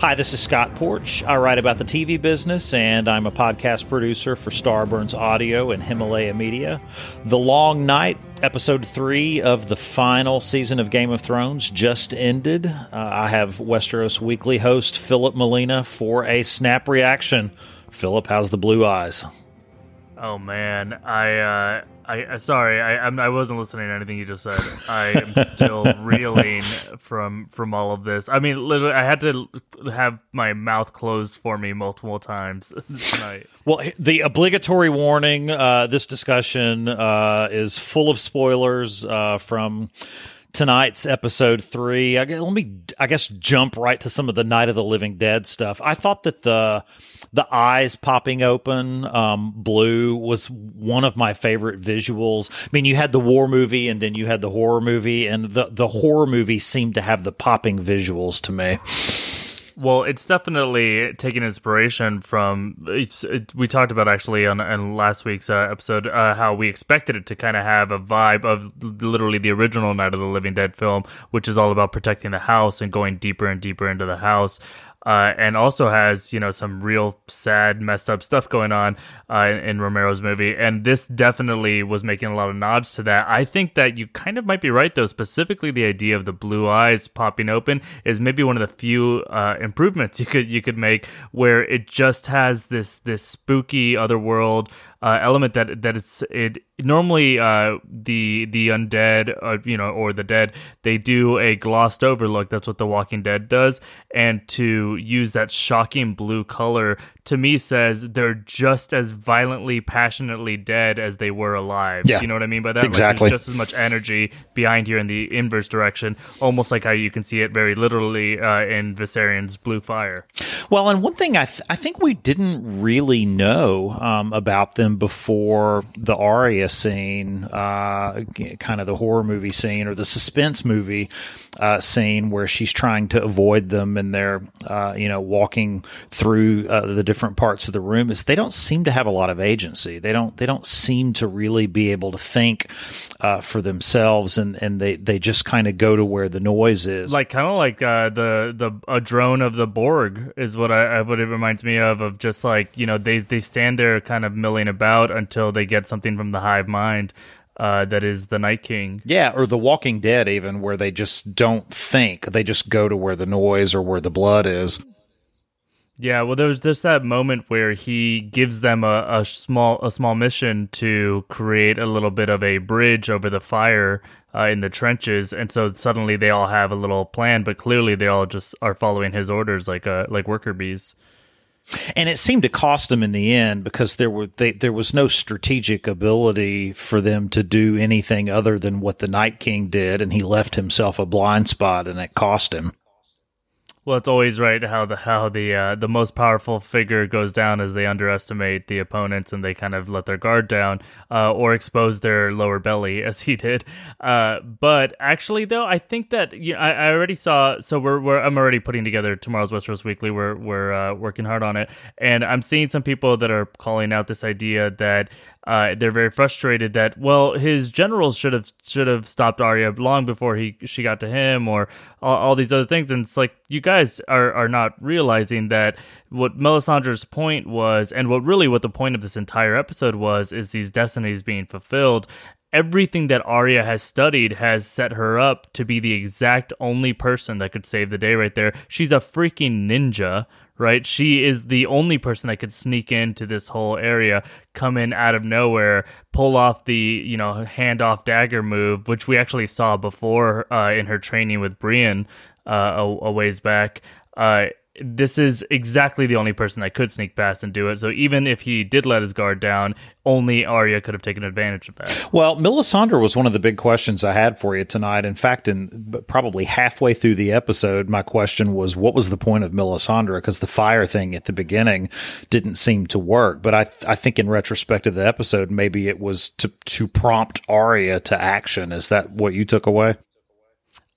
Hi, this is Scott Porch. I write about the TV business and I'm a podcast producer for Starburns Audio and Himalaya Media. The Long Night, episode three of the final season of Game of Thrones, just ended. Uh, I have Westeros Weekly host Filup Molina for a snap reaction. Philip, how's the blue eyes? Oh man, I uh, I sorry, I I'm, I was not listening to anything you just said. I am still reeling from from all of this. I mean, literally, I had to have my mouth closed for me multiple times tonight. Well, the obligatory warning: uh, this discussion uh, is full of spoilers uh, from tonight's episode three. I, let me, I guess, jump right to some of the Night of the Living Dead stuff. I thought that the the eyes popping open um, blue was one of my favorite visuals. I mean, you had the war movie and then you had the horror movie, and the the horror movie seemed to have the popping visuals to me. Well, it's definitely taking inspiration from. It, we talked about actually on, on last week's uh, episode uh, how we expected it to kind of have a vibe of literally the original Night of the Living Dead film, which is all about protecting the house and going deeper and deeper into the house uh, and also has you know some real sad, messed up stuff going on uh, in, in, Romero's movie. And this definitely was making a lot of nods to that. I think that you kind of might be right though. Specifically, the idea of the blue eyes popping open is maybe one of the few uh, improvements you could you could make where it just has this this spooky otherworld uh, element that that it's it normally uh, the the undead uh, you know or the dead they do a glossed over look that's what the walking dead does and to use that shocking blue color to me says they're just as violently, passionately dead as they were alive. Yeah. You know what I mean by that? Exactly. Like just as much energy behind here in the inverse direction, almost like how you can see it very literally uh, in Viserion's blue fire. Well, and one thing I, th- I think we didn't really know um, about them before the Arya scene, uh, kind of the horror movie scene or the suspense movie uh, scene where she's trying to avoid them and they're, uh, you know, walking through uh, the different parts of the room is they don't seem to have a lot of agency. They don't they don't seem to really be able to think uh, for themselves, and, and they, they just kind of go to where the noise is. Like kind of like uh, the the a drone of the Borg is what I what it reminds me of of just like you know they they stand there kind of milling about until they get something from the hive mind. Uh, that is the Night King. Yeah, or The Walking Dead, even where they just don't think; they just go to where the noise or where the blood is. Yeah, well, there's just that moment where he gives them a, a small a small mission to create a little bit of a bridge over the fire uh, in the trenches, and so suddenly they all have a little plan, but clearly they all just are following his orders like uh, like worker bees. And it seemed to cost them in the end because there were they, there was no strategic ability for them to do anything other than what the Night King did, and he left himself a blind spot, and it cost him. Well, it's always right how the how the uh, the most powerful figure goes down as they underestimate the opponents and they kind of let their guard down uh, or expose their lower belly as he did. Uh, but actually, though, I think that you know, I, I, already saw. So we're, we're I'm already putting together tomorrow's Westeros Weekly. We're we're uh, working hard on it, and I'm seeing some people that are calling out this idea that uh, they're very frustrated that well his generals should have should have stopped Arya long before he she got to him or all, all, these other things and it's like you guys are are not realizing that what Melisandre's point was and what really what the point of this entire episode was is these destinies being fulfilled everything that Arya has studied has set her up to be the exact only person that could save the day right there. She's a freaking ninja, right? She is the only person that could sneak into this whole area, come in out of nowhere, pull off the, you know, hand off dagger move, which we actually saw before uh, in her training with Brienne uh, a, a ways back. Uh, this is exactly the only person that could sneak past and do it. So even if he did let his guard down, only Arya could have taken advantage of that. Well, Melisandre was one of the big questions I had for you tonight. In fact, in probably halfway through the episode, my question was, what was the point of Melisandre? Because the fire thing at the beginning didn't seem to work. But I, th- I think in retrospect of the episode, maybe it was to, to prompt Arya to action. Is that what you took away?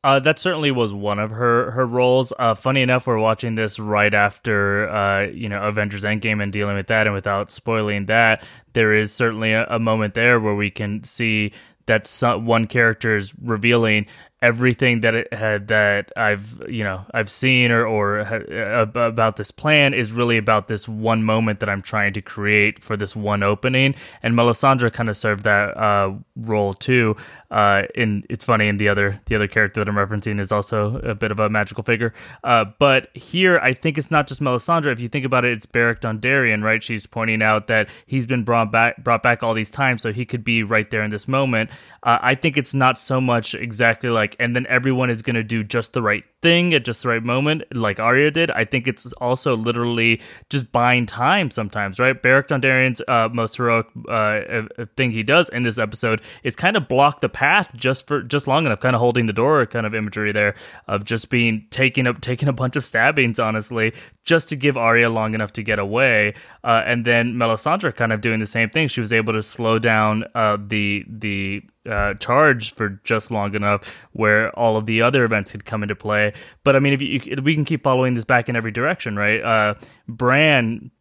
Uh, that certainly was one of her her roles. Uh, funny enough, we're watching this right after uh, you know Avengers Endgame and dealing with that, and without spoiling that, there is certainly a, a moment there where we can see that some, one character is revealing everything that it had that I've you know I've seen or or about this plan is really about this one moment that I'm trying to create for this one opening, and Melisandre kind of served that uh, role too. Uh, and it's funny, and the other the other character that I'm referencing is also a bit of a magical figure. Uh, but here, I think it's not just Melisandre. If you think about it, it's Beric Dondarrion, right? She's pointing out that he's been brought back brought back all these times, so he could be right there in this moment. Uh, I think it's not so much exactly like, and then everyone is going to do just the right thing at just the right moment, like Arya did. I think it's also literally just buying time sometimes, right? Beric Dondarrion's uh, most heroic uh, thing he does in this episode is kind of block the path just for just long enough, kind of holding the door kind of imagery there of just being taking up taking a bunch of stabbings, honestly, just to give Arya long enough to get away. Uh, and then Melisandre kind of doing the same thing. She was able to slow down uh, the the uh, charge for just long enough where all of the other events could come into play. But I mean, if you, we can keep following this back in every direction, right? Uh, Bran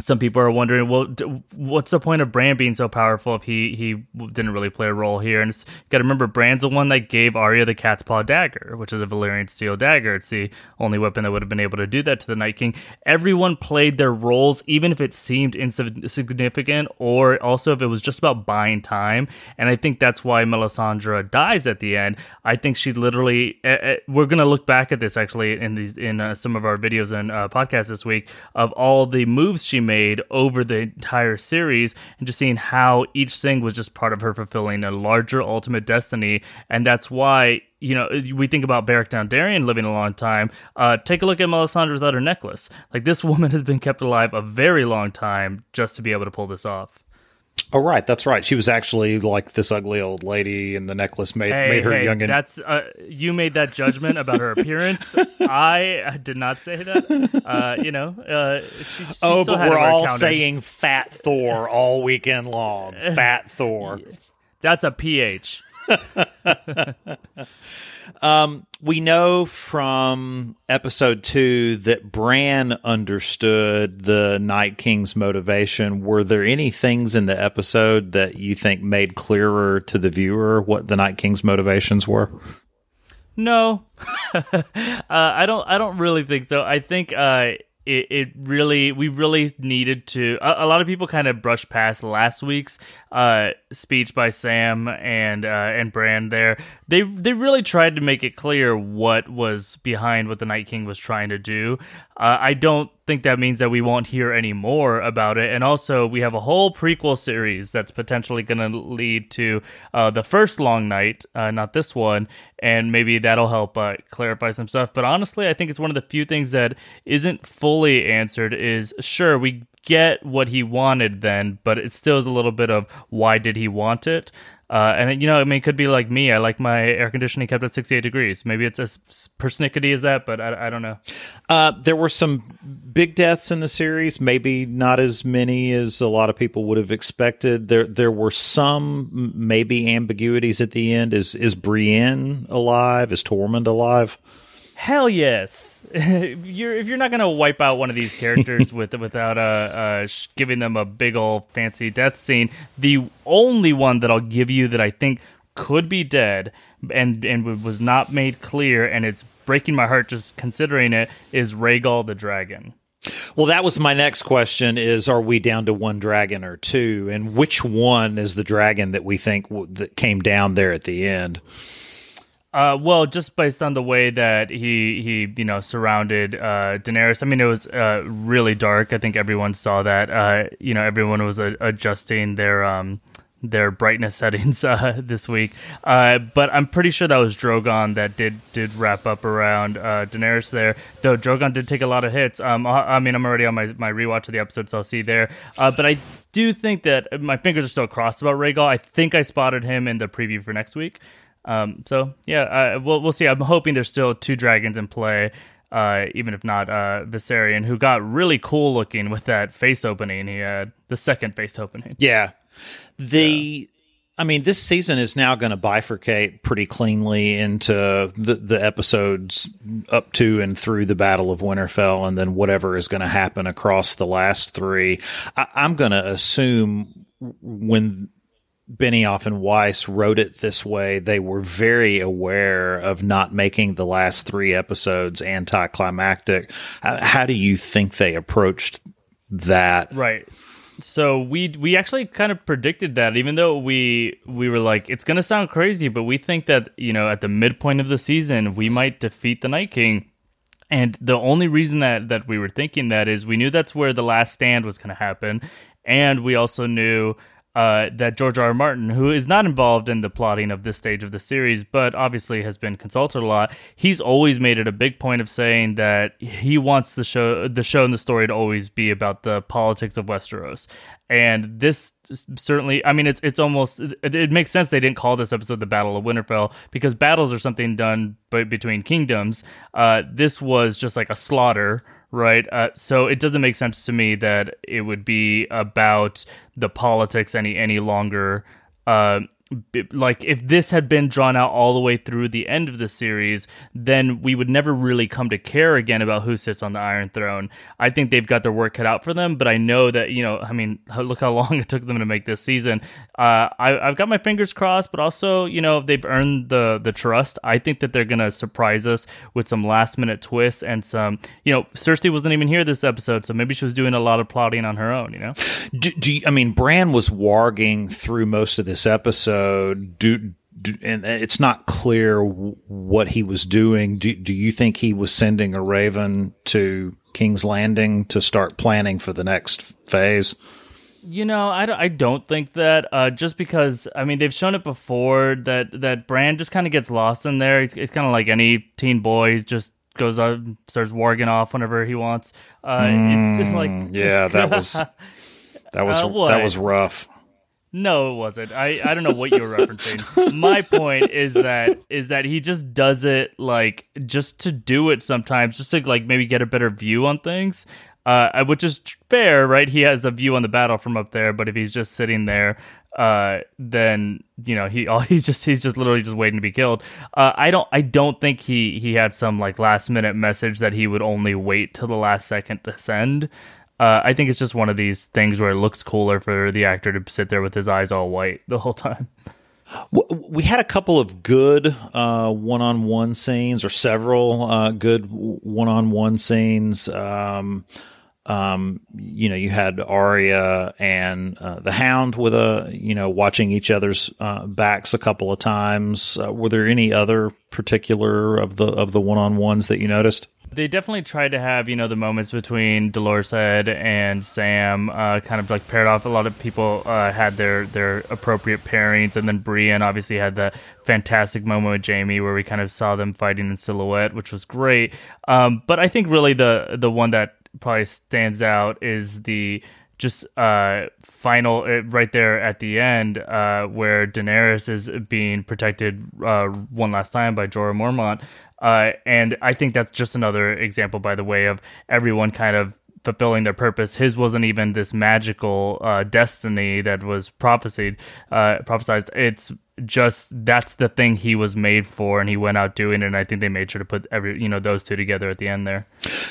some people are wondering, well, what's the point of Bran being so powerful if he he didn't really play a role here? And got to remember, Bran's the one that gave Arya the cat's paw dagger, which is a Valyrian steel dagger. It's the only weapon that would have been able to do that to the Night King. Everyone played their roles, even if it seemed insignificant, or also if it was just about buying time. And I think that's why Melisandre dies at the end. I think she literally. Uh, we're gonna look back at this actually in these in uh, some of our videos and uh, podcasts this week of all the moves she made over the entire series and just seeing how each thing was just part of her fulfilling a larger ultimate destiny. And that's why you know, we think about Beric Dondarrion living a long time. Uh, take a look at Melisandre's other necklace. Like this woman has been kept alive a very long time just to be able to pull this off. Oh right, that's right. She was actually like this ugly old lady, and the necklace made hey, made her hey, young. And that's uh, you made that judgment about her appearance. I did not say that. Uh, you know. Uh, she, she oh, but we're all saying "fat Thor" all weekend long. Fat Thor. That's a ph. Um, we know from episode two that Bran understood the Night King's motivation. Were there any things in the episode that you think made clearer to the viewer what the Night King's motivations were? No, uh, I don't. I don't really think so. I think uh, it, it really we really needed to a, a, lot of people kind of brushed past last week's uh, speech by Sam and uh, and Bran there they they really tried to make it clear what was behind what the Night King was trying to do uh, I don't think that means that we won't hear any more about it. And also, we have a whole prequel series that's potentially going to lead to uh, the first Long Night, uh, not this one, and maybe that'll help uh, clarify some stuff. But honestly, I think it's one of the few things that isn't fully answered. Is sure we get what he wanted then, but it still is a little bit of why did he want it. Uh, and you know, I mean, it could be like me. I like my air conditioning kept at 68 degrees. Maybe it's as persnickety as that, but I, I don't know. Uh, there were some big deaths in the series. Maybe not as many as a lot of people would have expected. There, there were some maybe ambiguities at the end. Is is Brienne alive? Is Tormund alive? Hell yes! if you're if you're not gonna wipe out one of these characters with without uh, uh, giving them a big old fancy death scene, the only one that I'll give you that I think could be dead and and was not made clear, and it's breaking my heart just considering it, is Rhaegal the dragon. Well, that was my next question: Is are we down to one dragon or two, and which one is the dragon that we think w- that came down there at the end? Uh, well, just based on the way that he he you know surrounded uh, Daenerys, I mean it was uh, really dark. I think everyone saw that. Uh, you know, everyone was uh, adjusting their um their brightness settings uh, this week. Uh, but I'm pretty sure that was Drogon that did did wrap up around uh, Daenerys there. Though Drogon did take a lot of hits. Um, I, I mean, I'm already on my, my rewatch of the episode, so I'll see there. Uh, but I do think that my fingers are still crossed about Rhaegal. I think I spotted him in the preview for next week. Um, so yeah, uh, we'll we'll see. I'm hoping there's still two dragons in play, uh, even if not uh, Viserion, who got really cool looking with that face opening he had, the second face opening. Yeah, the. Yeah. I mean, this season is now going to bifurcate pretty cleanly into the, the episodes up to and through the Battle of Winterfell, and then whatever is going to happen across the last three. I, I'm going to assume when Benioff and Weiss wrote it this way, they were very aware of not making the last three episodes anticlimactic. How do you think they approached that? Right. So we we actually kind of predicted that, even though we we were like, it's gonna sound crazy, but we think that you know at the midpoint of the season we might defeat the Night King. And the only reason that that we were thinking that is we knew that's where the last stand was going to happen, and we also knew uh, that George R. R. Martin, who is not involved in the plotting of this stage of the series, but obviously has been consulted a lot, he's always made it a big point of saying that he wants the show, the show and the story to always be about the politics of Westeros. And this certainly, I mean, it's it's almost it, it makes sense they didn't call this episode the Battle of Winterfell because battles are something done by, between kingdoms. Uh, this was just like a slaughter right? Uh, so it doesn't make sense to me that it would be about the politics any any longer. Uh, like if this had been drawn out all the way through the end of the series, then we would never really come to care again about who sits on the Iron Throne. I think they've got their work cut out for them, but I know that you know, I mean, look how long it took them to make this season. Uh, I, have got my fingers crossed, but also you know they've earned the the trust. I think that they're gonna surprise us with some last minute twists and some. You know, Cersei wasn't even here this episode, so maybe she was doing a lot of plotting on her own. You know, do, do you, I mean Bran was warging through most of this episode? Do, do, and it's not clear what he was doing. Do, do you think he was sending a raven to King's Landing to start planning for the next phase? You know, I, I don't think that. Uh, just because I mean they've shown it before that that Bran just kind of gets lost in there. He's, he's kind of like any teen boy. He just goes out, starts warging off whenever he wants. Uh, mm, it's like yeah, that was that was uh, that was rough. No, it wasn't. I, I don't know what you were referencing. My point is that is that he just does it like just to do it sometimes, just to like maybe get a better view on things. Uh, which is fair, right? He has a view on the battle from up there, but if he's just sitting there, uh, then you know he all he's just he's just literally just waiting to be killed. Uh, I don't I don't think he he had some like last minute message that he would only wait till the last second to send. Uh, I think it's just one of these things where it looks cooler for the actor to sit there with his eyes all white the whole time. We had a couple of good uh, one-on-one scenes, or several uh, good one-on-one scenes. Um, um, you know, you had Arya and uh, the Hound with a, you know, watching each other's uh, backs a couple of times. Uh, were there any other particular of the of the one-on-ones that you noticed? They definitely tried to have, you know, the moments between Dolorous Edd and Sam uh, kind of like paired off. A lot of people uh, had their, their appropriate pairings, and then Brienne obviously had the fantastic moment with Jaime where we kind of saw them fighting in silhouette, which was great. Um, but I think really the the one that probably stands out is the just uh, final uh, right there at the end uh, where Daenerys is being protected uh, one last time by Jorah Mormont. Uh, and I think that's just another example, by the way, of everyone kind of fulfilling their purpose. His wasn't even this magical uh, destiny that was prophesied. Uh, prophesized. It's just that's the thing he was made for, and he went out doing it. And I think they made sure to put every you know those two together at the end there.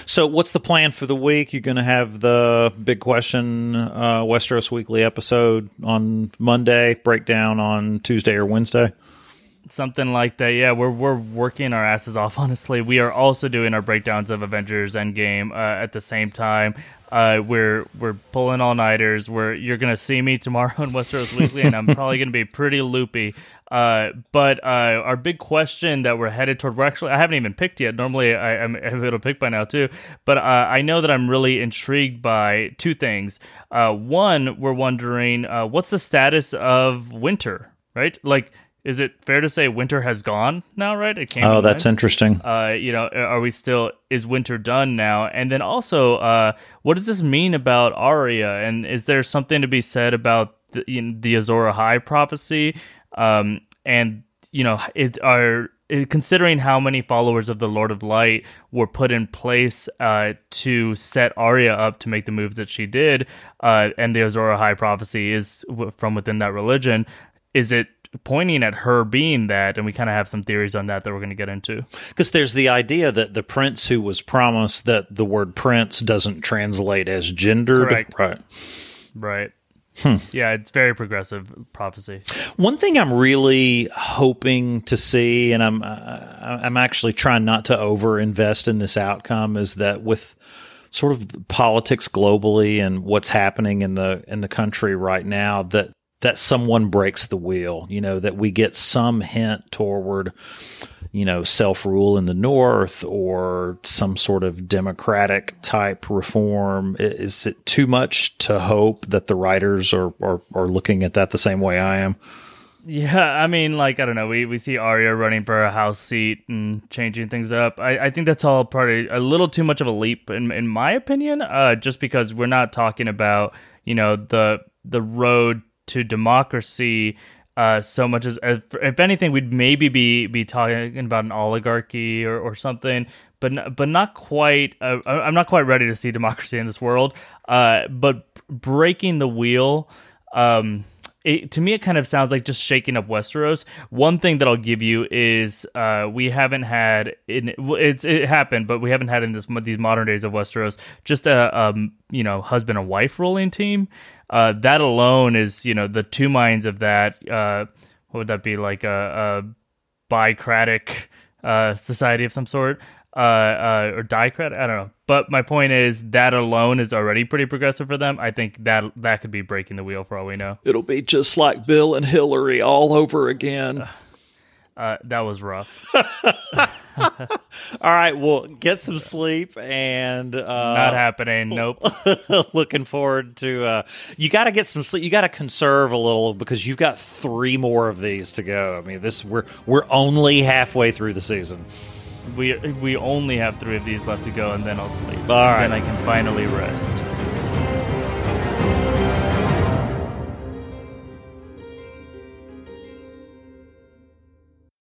So, what's the plan for the week? You're going to have the big question uh, Westeros Weekly episode on Monday, breakdown on Tuesday or Wednesday something like that. Yeah, we're we're working our asses off. Honestly, we are also doing our breakdowns of Avengers Endgame uh, at the same time. Uh, we're we're pulling all nighters. We're you're gonna see me tomorrow on Westeros Weekly, and I'm probably gonna be pretty loopy. Uh, but uh, our big question that we're headed toward, we're actually I haven't even picked yet. Normally I, I'm it picked by now too, but uh, I know that I'm really intrigued by two things. Uh, one, we're wondering uh, what's the status of winter, right? Like is it fair to say winter has gone now? Right? It came. Oh, that's mind. interesting. Uh, you know, are we still? Is winter done now? And then also, uh, what does this mean about Arya? And is there something to be said about the, you know, the Azor Ahai prophecy? Um, and you know, it are considering how many followers of the Lord of Light were put in place uh, to set Arya up to make the moves that she did, uh, and the Azor Ahai prophecy is from within that religion. Is it pointing at her being that, and we kind of have some theories on that that we're going to get into. Because there's the idea that the prince who was promised that the word prince doesn't translate as gendered, Correct. right? Right. Hmm. Yeah, it's very progressive prophecy. One thing I'm really hoping to see, and I'm uh, I'm actually trying not to over invest in this outcome, is that with sort of politics globally and what's happening in the in the country right now, that that someone breaks the wheel. You know, that we get some hint toward you know, self rule in the North or some sort of democratic type reform? Is it too much to hope that the writers are, are, are looking at that the same way I am? Yeah, I mean, like I don't know. We we see Arya running for a house seat and changing things up. I, I think that's all of a little too much of a leap, in in my opinion. Uh, just because we're not talking about you know the the road to democracy uh, so much as, if anything, we'd maybe be be talking about an oligarchy or, or something, but but not quite. Uh, I'm not quite ready to see democracy in this world. Uh, but breaking the wheel. Um, it, to me, it kind of sounds like just shaking up Westeros. One thing that I'll give you is uh, we haven't had in, it's it happened, but we haven't had in this these modern days of Westeros just a um, you know husband and wife ruling team uh, that alone is you know the two minds of that. Uh, what would that be like a, a bicratic uh, society of some sort? Uh, uh, or diocratic? I don't know. But my point is that alone is already pretty progressive for them. I think that that could be breaking the wheel for all we know. It'll be just like Bill and Hillary all over again. Uh, that was rough. All right, well, get some sleep and uh, not happening. Nope. looking forward to. Uh, you got to get some sleep. You got to conserve a little because you've got three more of these to go. I mean, this we're we're only halfway through the season. We we only have three of these left to go, and then I'll sleep. All right, then I can finally rest.